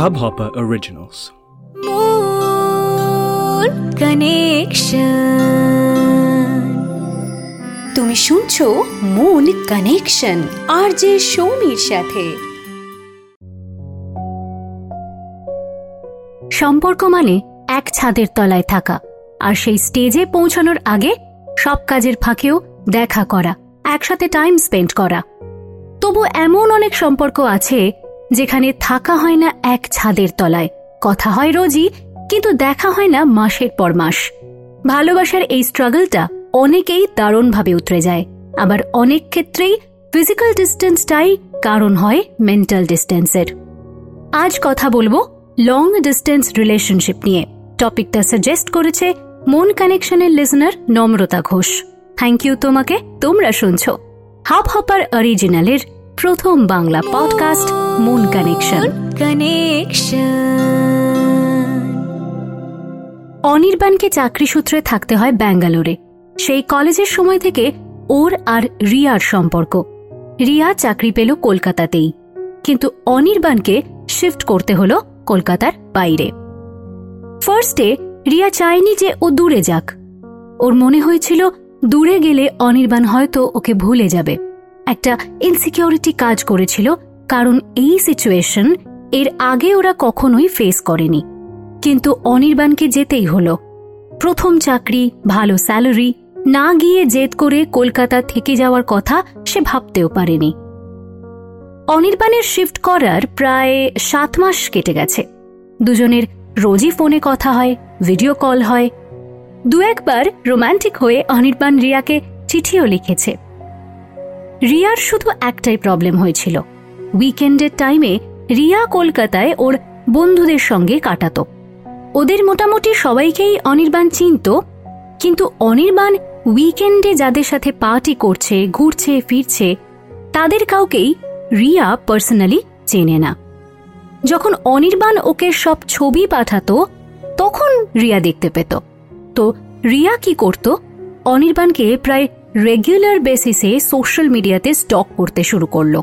Hubhopper Originals. Moon Connection. তুমি শুনছো moon connection আর যে সৌমির সাথে সম্পর্ক মানে এক ছাদের তলায় থাকা, আর সেই স্টেজে পৌঁছানোর আগে সব কাজের ফাঁকেও দেখা করা, একসাথে টাইম স্পেন্ড করা তবু এমন অনেক সম্পর্ক আছে যেখানে থাকা হয় না এক ছাদের তলায়। কথা হয় রোজই, কিন্তু দেখা হয় না মাসের পর মাস। ভালোবাসার এই স্ট্রাগলটা অনেকেই দারুণভাবে উতরে যায়। আবার অনেক ক্ষেত্রেই ফিজিক্যাল ডিস্টেন্সটাই কারণ হয় মেন্টাল ডিস্টেন্সের আজ কথা বলব লং ডিস্টেন্স রিলেশনশিপ নিয়ে। টপিকটা সাজেস্ট করেছে মন কানেকশনের লিসনার নম্রতা ঘোষ। থ্যাংক ইউ তোমাকে, তোমরা শুনছ। হাব হপার অরিজিনালের প্রথম বাংলা পডকাস্ট মন কানেকশন অনির্বাণকে চাকরি সূত্রে থাকতে হয় ব্যাঙ্গালোরে। সেই কলেজের সময় থেকে ওর আর রিয়ার সম্পর্ক। রিয়া চাকরি পেল কলকাতাতেই। কিন্তু অনির্বাণকে শিফট করতে হলো কলকাতার বাইরে। ফার্স্টে রিয়া চায়নি যে ও দূরে যাক। ওর মনে হয়েছিল দূরে গেলে অনির্বাণ হয়তো ওকে ভুলে যাবে। একটা ইনসিকিউরিটি কাজ করেছিল, কারণ এই সিচুয়েশন এর আগে ওরা কখনোই ফেস করেনি। কিন্তু অনির্বাণকে যেতেই হলো। প্রথম চাকরি, ভালো স্যালারি না গিয়ে জেদ করে কলকাতা থেকে যাওয়ার কথা সে ভাবতেও পারেনি। অনির্বাণের শিফট করার প্রায় সাত মাস কেটে গেছে। দুজনের রোজই ফোনে কথা হয় ভিডিও কল হয়। দু একবার রোমান্টিক হয়ে অনির্বাণ রিয়াকে চিঠিও লিখেছে। রিয়ার শুধু একটাই প্রবলেম হয়েছিল। উইকেন্ডের টাইমে রিয়া কলকাতায় ওর বন্ধুদের সঙ্গে কাটাতো। ওদের মোটামুটি সবাইকেই অনির্বাণ চিনত, কিন্তু অনির্বাণ উইকেন্ডে যাদের সাথে পার্টি করছে, ঘুরছে, ফিরছে, তাদের কাউকেই রিয়া পার্সোনালি চেনে না। যখন অনির্বাণ ওকে সব ছবি পাঠাতো, তখন রিয়া দেখতে পেত। তো রিয়া কি করত? অনির্বাণকে প্রায় রেগুলার বেসিসে সোশ্যাল মিডিয়াতে স্টক করতে শুরু করল।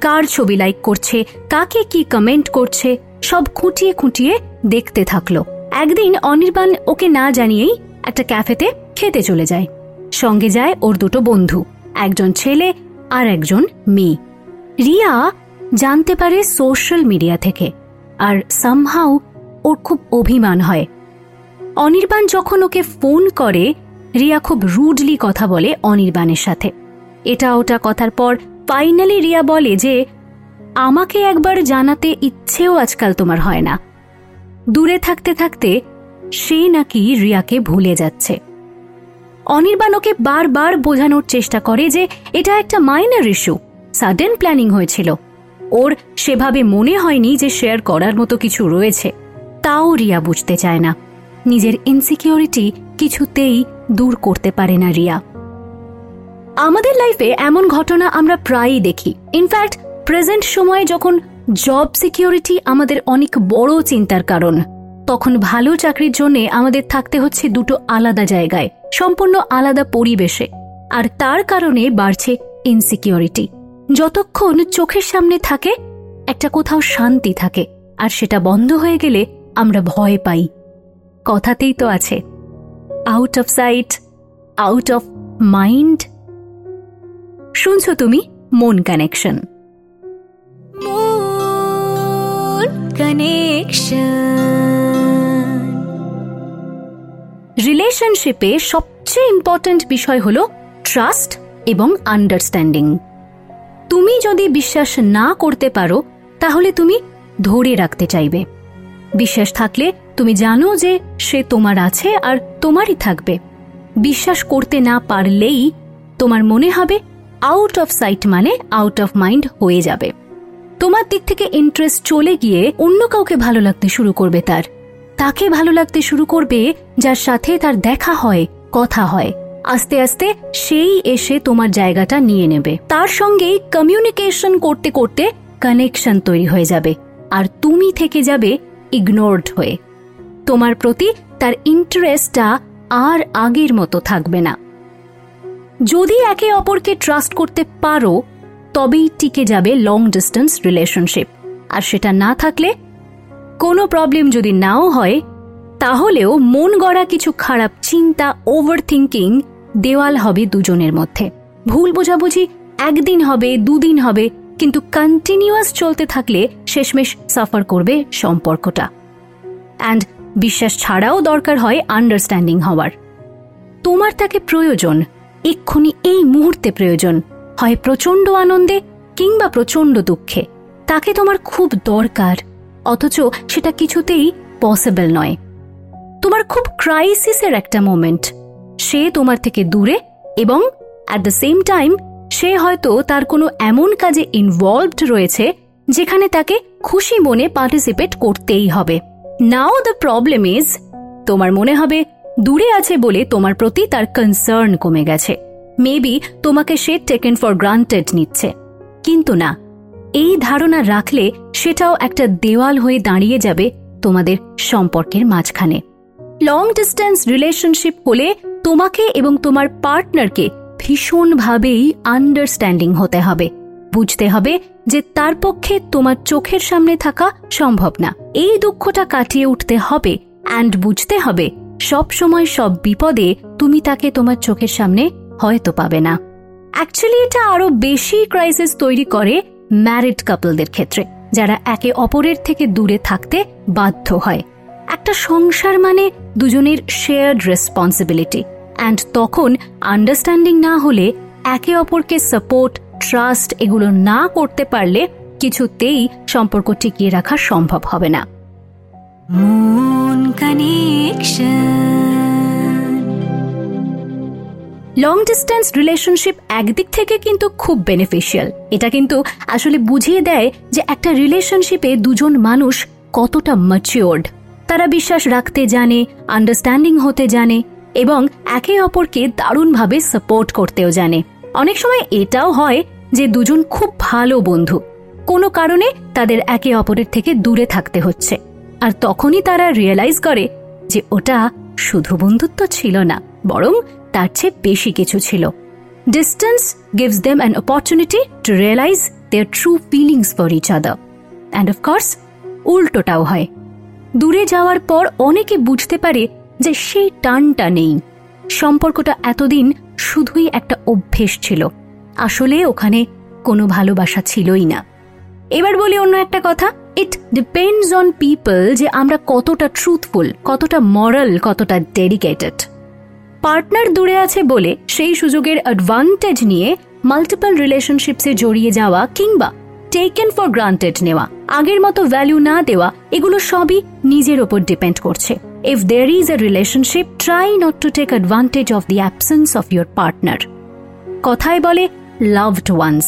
কার ছবি লাইক করছে, কাকে কি কমেন্ট করছে, সব খুঁটিয়ে খুঁটিয়ে দেখতে থাকল। একদিন অনির্বাণ ওকে না জানিয়েই একটা ক্যাফেতে খেতে চলে যায়। সঙ্গে যায় ওর দুটো বন্ধু, একজন ছেলে আর একজন মেয়ে। রিয়া জানতে পারে সোশ্যাল মিডিয়া থেকে আর সামহাউ ওর খুব অভিমান হয়। অনির্বাণ যখন ওকে ফোন করে রিয়া খুব রুডলি কথা বলে অনির্বাণের সাথে। এটা ওটা কথার পর ফাইনালি রিয়া বলে যে, আমাকে একবার জানাতে ইচ্ছেও আজকাল তোমার হয় না। দূরে থাকতে থাকতে সে নাকি রিয়াকে ভুলে যাচ্ছে। অনির্বাণ ওকে বারবার বোঝানোর চেষ্টা করে যে, এটা একটা মাইনার ইস্যু, সাডেন প্ল্যানিং হয়েছিল। ওর সেভাবে মনে হয়নি যে শেয়ার করার মতো কিছু রয়েছে। তাও রিয়া বুঝতে চায় না। নিজের ইনসিকিউরিটি কিছুতেই দূর করতে পারে না, রিয়া। আমাদের লাইফে এমন ঘটনা আমরা প্রায়ই দেখি। ইনফ্যাক্ট প্রেজেন্ট সময়ে যখন জব সিকিউরিটি আমাদের অনেক বড় চিন্তার কারণ, তখন ভালো চাকরির জন্য আমাদের থাকতে হচ্ছে দুটো আলাদা জায়গায়, সম্পূর্ণ আলাদা পরিবেশে। আর তার কারণে বাড়ছে ইনসিকিউরিটি যতক্ষণ চোখের সামনে থাকে, একটা কোথাও শান্তি থাকে, আর সেটা বন্ধ হয়ে গেলে আমরা ভয় পাই। কথাতেই তো আছে out of sight out of mind শুনছো তুমি? মন কানেকশন রিলেশনশিপে সবচেয়ে ইম্পর্ট্যান্ট বিষয় হলো ট্রাস্ট এবং আন্ডারস্ট্যান্ডিং তুমি যদি বিশ্বাস না করতে পারো তাহলে তুমি ধরে রাখতে চাইবে। বিশ্বাস থাকলে তুমি জানো যে সে তোমার আছে আর তোমারই থাকবে। বিশ্বাস করতে না পারলেই তোমার মনে হবে আউট অফ সাইট মানে আউট অফ মাইন্ড হয়ে যাবে। তোমার দিক থেকে ইন্টারেস্ট চলে গিয়ে অন্য কাউকে ভালো লাগতে শুরু করবে তার। তাকে ভালো লাগতে শুরু করবে যার সাথে তার দেখা হয়, কথা হয়। আস্তে আস্তে সেই এসে তোমার জায়গাটা নিয়ে নেবে। তার সঙ্গেই কমিউনিকেশন করতে করতে কানেকশন তৈরি হয়ে যাবে। আর তুমি থেকে যাবে ইগনোরড হয়ে। তোমার প্রতি তার ইন্টারেস্টটা আর আগের মতো থাকবে না। যদি একে অপরকে ট্রাস্ট করতে পারো, তবেই টিকে যাবে লং ডিস্টেন্স রিলেশনশিপ আর সেটা না থাকলে কোনো প্রবলেম যদি নাও হয়, তাহলেও মন গড়া কিছু খারাপ চিন্তা ওভার থিঙ্কিং দেওয়াল হবে দুজনের মধ্যে। ভুল বোঝাবুঝি একদিন হবে, দুদিন হবে, কিন্তু কন্টিনিউয়াস চলতে থাকলে শেষমেশ সাফার করবে সম্পর্কটা। অ্যান্ড বিশ্বাস ছাড়াও দরকার হয় আন্ডারস্ট্যান্ডিং হওয়ার। তোমার তাকে প্রয়োজন, এক্ষুনি এই মুহূর্তে প্রয়োজন, হয় প্রচণ্ড আনন্দে কিংবা প্রচণ্ড দুঃখে। তাকে তোমার খুব দরকার, অথচ সেটা কিছুতেই পসিবল নয়। তোমার খুব ক্রাইসিসের একটা মোমেন্ট সে তোমার থেকে দূরে এবং অ্যাট দ্য সেম টাইম সে হয়তো তার কোনো এমন কাজে ইনভলভড রয়েছে, যেখানে তাকে খুশি মনে পার্টিসিপেট করতেই হবে। নাও দ্য প্রবলেম ইজ তোমার মনে হবে দূরে আছে বলে তোমার প্রতি তার কনসার্ন কমে গেছে। মেবি তোমাকে সে টেকেন ফর গ্রান্টেড নিচ্ছে। কিন্তু না, এই ধারণা রাখলে সেটাও একটা দেওয়াল হয়ে দাঁড়িয়ে যাবে তোমাদের সম্পর্কের মাঝখানে। লং ডিস্টেন্স রিলেশনশিপ হলে তোমাকে এবং তোমার পার্টনারকে ভীষণভাবেই আন্ডারস্ট্যান্ডিং হতে হবে। বুঝতে হবে যে তার পক্ষে তোমার চোখের সামনে থাকা সম্ভব না। এই দুঃখটা কাটিয়ে উঠতে হবে অ্যান্ড বুঝতে হবে, সব সময় সব বিপদে তুমি তাকে তোমার চোখের সামনে হয়তো পাবে না। অ্যাকচুয়ালি এটা আরও বেশি ক্রাইসিস তৈরি করে ম্যারিড কাপলদের ক্ষেত্রে, যারা একে অপরের থেকে দূরে থাকতে বাধ্য হয়। একটা সংসার মানে দুজনের শেয়ার্ড রেসপন্সিবিলিটি অ্যান্ড তখন আন্ডারস্ট্যান্ডিং না হলে একে অপরকে সাপোর্ট ট্রাস্ট এগুলো না করতে পারলে কিছুতেই সম্পর্ক টিকিয়ে রাখা সম্ভব হবে না। মন কানেকশন লং ডিস্টেন্স রিলেশনশিপ একদিক থেকে কিন্তু খুব বেনিফিশিয়াল এটা কিন্তু আসলে বুঝিয়ে দেয় যে একটা রিলেশনশিপে দুজন মানুষ কতটা ম্যাচিওর্ড তারা বিশ্বাস রাখতে জানে আন্ডারস্ট্যান্ডিং হতে জানে এবং একে অপরকে দারুণভাবে সাপোর্ট করতেও জানে। অনেক সময় এটাও হয় যে দুজন খুব ভালো বন্ধু। কোনো কারণে তাদের একে অপরের থেকে দূরে থাকতে হচ্ছে। আর তখনই তারা রিয়েলাইজ করে যে ওটা শুধু বন্ধুত্ব ছিল না, বরং তার চেয়ে বেশি কিছু ছিল। Distance gives them an opportunity to realise their true feelings for each other and of course উল্টোটাও হয়। দূরে যাওয়ার পর অনেকে বুঝতে পারে যে সেই টানটা নেই। সম্পর্কটা এতদিন শুধুই একটা অভ্যেস ছিল। আসলে ওখানে কোনো ভালোবাসা ছিলই না। এবার বলি অন্য একটা কথা। ইট ডিপেন্ডস অন পিপল যে আমরা কতটা ট্রুথফুল কতটা মরাল কতটা ডেডিকেটেড পার্টনার দূরে আছে বলে সেই সুযোগের অ্যাডভান্টেজ নিয়ে মাল্টিপল রিলেশনশিপসে জড়িয়ে যাওয়া কিংবা টেকেন ফর গ্রান্টেড নেওয়া, আগের মতো ভ্যালু না দেওয়া, এগুলো সবই নিজের ওপর ডিপেন্ড করছে। If there is a relationship try not to take advantage of the absence of your partner কথায় বলে লাভড ওয়ান্স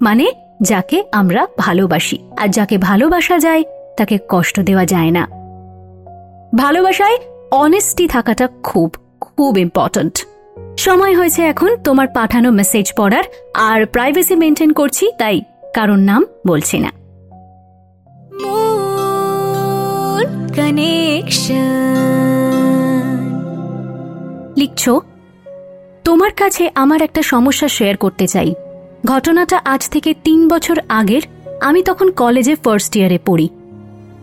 মানে যাকে আমরা ভালোবাসি। আর যাকে ভালোবাসা যায় তাকে কষ্ট দেওয়া যায় না। ভালোবাসায় অনেস্টি থাকাটা খুব খুব ইম্পর্ট্যান্ট সময় হয়েছে এখন তোমার পাঠানো মেসেজ পড়ার আর প্রাইভেসি মেনটেন করছি তাই কারোর নাম বলছি না। লিখছ তোমার কাছে আমার একটা সমস্যা শেয়ার করতে চাই। ঘটনাটা আজ থেকে তিন বছর আগের, আমি তখন কলেজে ফার্স্ট ইয়ারে পড়ি।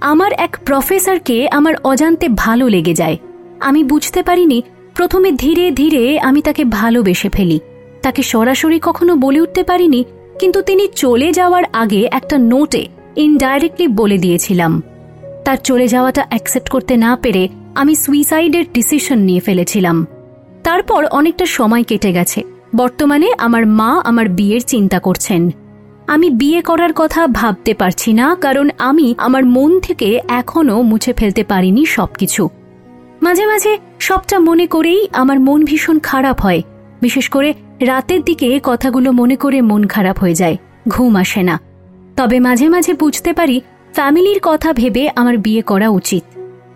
আমার এক প্রফেসরকে আমার অজান্তে ভালো লেগে যায়। আমি বুঝতে পারিনি, প্রথমে ধীরে ধীরে আমি তাকে ভালোবেসে ফেলি। তাকে সরাসরি কখনো বলে উঠতে পারিনি, কিন্তু তিনি চলে যাওয়ার আগে একটা নোটে ইনডাইরেক্টলি বলে দিয়েছিলাম। তার চলে যাওয়াটা অ্যাকসেপ্ট করতে না পেরে আমি সুইসাইডের ডিসিশন নিয়ে ফেলেছিলাম। তারপর অনেকটা সময় কেটে গেছে। বর্তমানে আমার মা আমার বিয়ের চিন্তা করছেন। আমি বিয়ে করার কথা ভাবতে পারছি না, কারণ আমি আমার মন থেকে এখনও মুছে ফেলতে পারিনি সবকিছু। মাঝে মাঝে সবটা মনে করেই আমার মন ভীষণ খারাপ হয়। বিশেষ করে রাতের দিকে কথাগুলো মনে করে মন খারাপ হয়ে যায়, ঘুম আসে না। তবে মাঝে মাঝে বুঝতে পারি ফ্যামিলির কথা ভেবে আমার বিয়ে করা উচিত।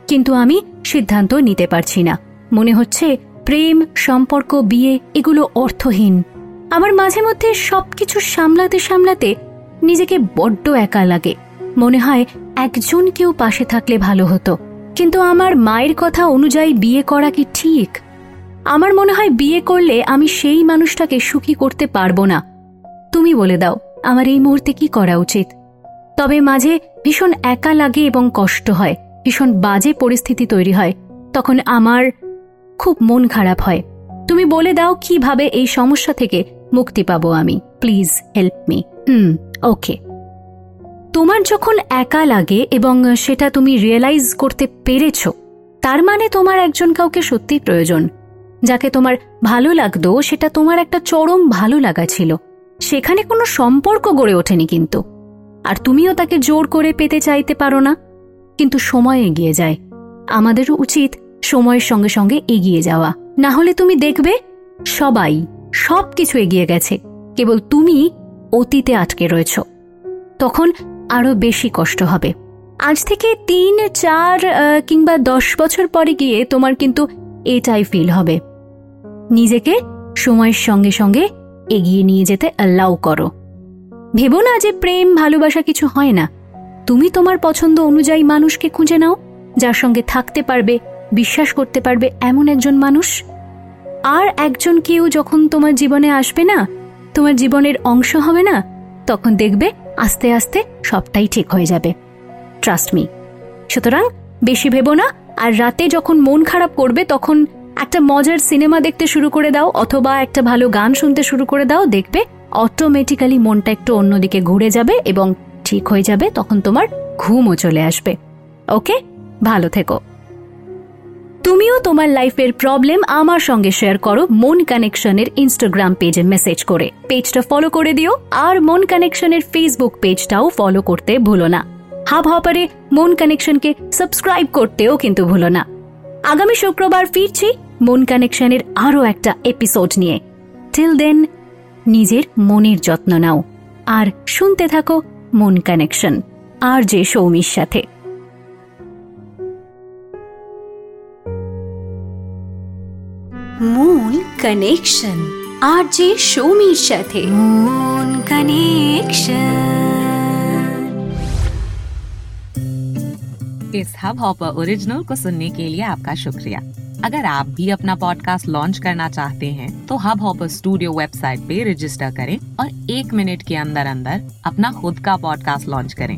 কিন্তু আমি সিদ্ধান্ত নিতে পারছি না। মনে হচ্ছে প্রেম, সম্পর্ক, বিয়ে, এগুলো অর্থহীন। আমার মাঝে মধ্যে সবকিছু সামলাতে সামলাতে নিজেকে বড্ড একা লাগে। মনে হয় একজন কেউ পাশে থাকলে ভালো হতো। কিন্তু আমার মায়ের কথা অনুযায়ী বিয়ে করা কি ঠিক? আমার মনে হয় বিয়ে করলে আমি সেই মানুষটাকে সুখী করতে পারব না। তুমি বলে দাও, আমার এই মুহূর্তে কি করা উচিত? তবে মাঝে ভীষণ একা লাগে এবং কষ্ট হয়। ভীষণ বাজে পরিস্থিতি তৈরি হয়। তখন আমার খুব মন খারাপ হয়। তুমি বলে দাও কীভাবে এই সমস্যা থেকে মুক্তি পাবো আমি। Please help me. Hmm, okay. তোমার যখন একা লাগে এবং সেটা তুমি রিয়েলাইজ করতে পেরেছ, তার মানে তোমার একজন কাউকে সত্যিই প্রয়োজন। যাকে তোমার ভালো লাগতো, সেটা তোমার একটা চরম ভালো লাগা ছিল। সেখানে কোনো সম্পর্ক গড়ে ওঠেনি কিন্তু। আর তুমিও তাকে জোর করে পেতে চাইতে পারো না। কিন্তু সময় এগিয়ে যায়। আমাদেরও উচিত সময়ের সঙ্গে সঙ্গে এগিয়ে যাওয়া। না হলে তুমি দেখবে সবাই সব কিছু এগিয়ে গেছে। কেবল তুমি অতীতে আটকে রয়েছ। তখন আরও বেশি কষ্ট হবে। আজ থেকে তিন, চার কিংবা দশ বছর পরে গিয়ে তোমার কিন্তু এটাই ফিল হবে। নিজেকে সময়ের সঙ্গে সঙ্গে এগিয়ে নিয়ে যেতে অ্যালাউ করো। ভেবো না যে প্রেম, ভালোবাসা কিছু হয় না। তুমি তোমার পছন্দ অনুযায়ী মানুষকে খুঁজে নাও, যার সঙ্গে থাকতে পারবে বিশ্বাস করতে পারবে এমন একজন মানুষ? আর একজন কেউ যখন তোমার জীবনে আসবে না, তোমার জীবনের অংশ হবে না, তখন দেখবে আস্তে আস্তে সবটাই ঠিক হয়ে যাবে। ট্রাস্ট মি সুতরাং বেশি ভেবো না, আর রাতে যখন মন খারাপ করবে, তখন একটা মজার সিনেমা দেখতে শুরু করে দাও, অথবা একটা ভালো গান শুনতে শুরু করে দাও, দেখবে অটোমেটিক্যালি মনটা একটু অন্যদিকে ঘুরে যাবে এবং ঠিক হয়ে যাবে, তখন তোমার ঘুমও চলে আসবে। ওকে ভালো থেকো। তুমিও তোমার লাইফের প্রবলেম আমার সঙ্গে শেয়ার করো মন কানেকশনের ইনস্টাগ্রাম পেজে মেসেজ করে। পেজটা ফলো করে দিও, আর মন কানেকশনের ফেসবুক পেজটাও ফলো করতে ভুলো না। হাব হপারে মন কানেকশনকে সাবস্ক্রাইব করতেও কিন্তু ভুলো না। আগামী শুক্রবার ফিরছি মন কানেকশনের আরও একটা এপিসোড নিয়ে। টিল দেন নিজের মনের যত্ন নাও। আর শুনতে থাকো মন কানেকশন। আর যে সৌমির সাথে। મૂન કનેક્શન આરજે शोमी સાથે મૂન कनेक्शन इस हब हॉपर ओरिजिनल को सुनने के लिए आपका शुक्रिया। अगर आप भी अपना पॉडकास्ट लॉन्च करना चाहते हैं तो हब हॉपर स्टूडियो वेबसाइट पे रजिस्टर करें और एक मिनट के अंदर अंदर अपना खुद का पॉडकास्ट लॉन्च करें।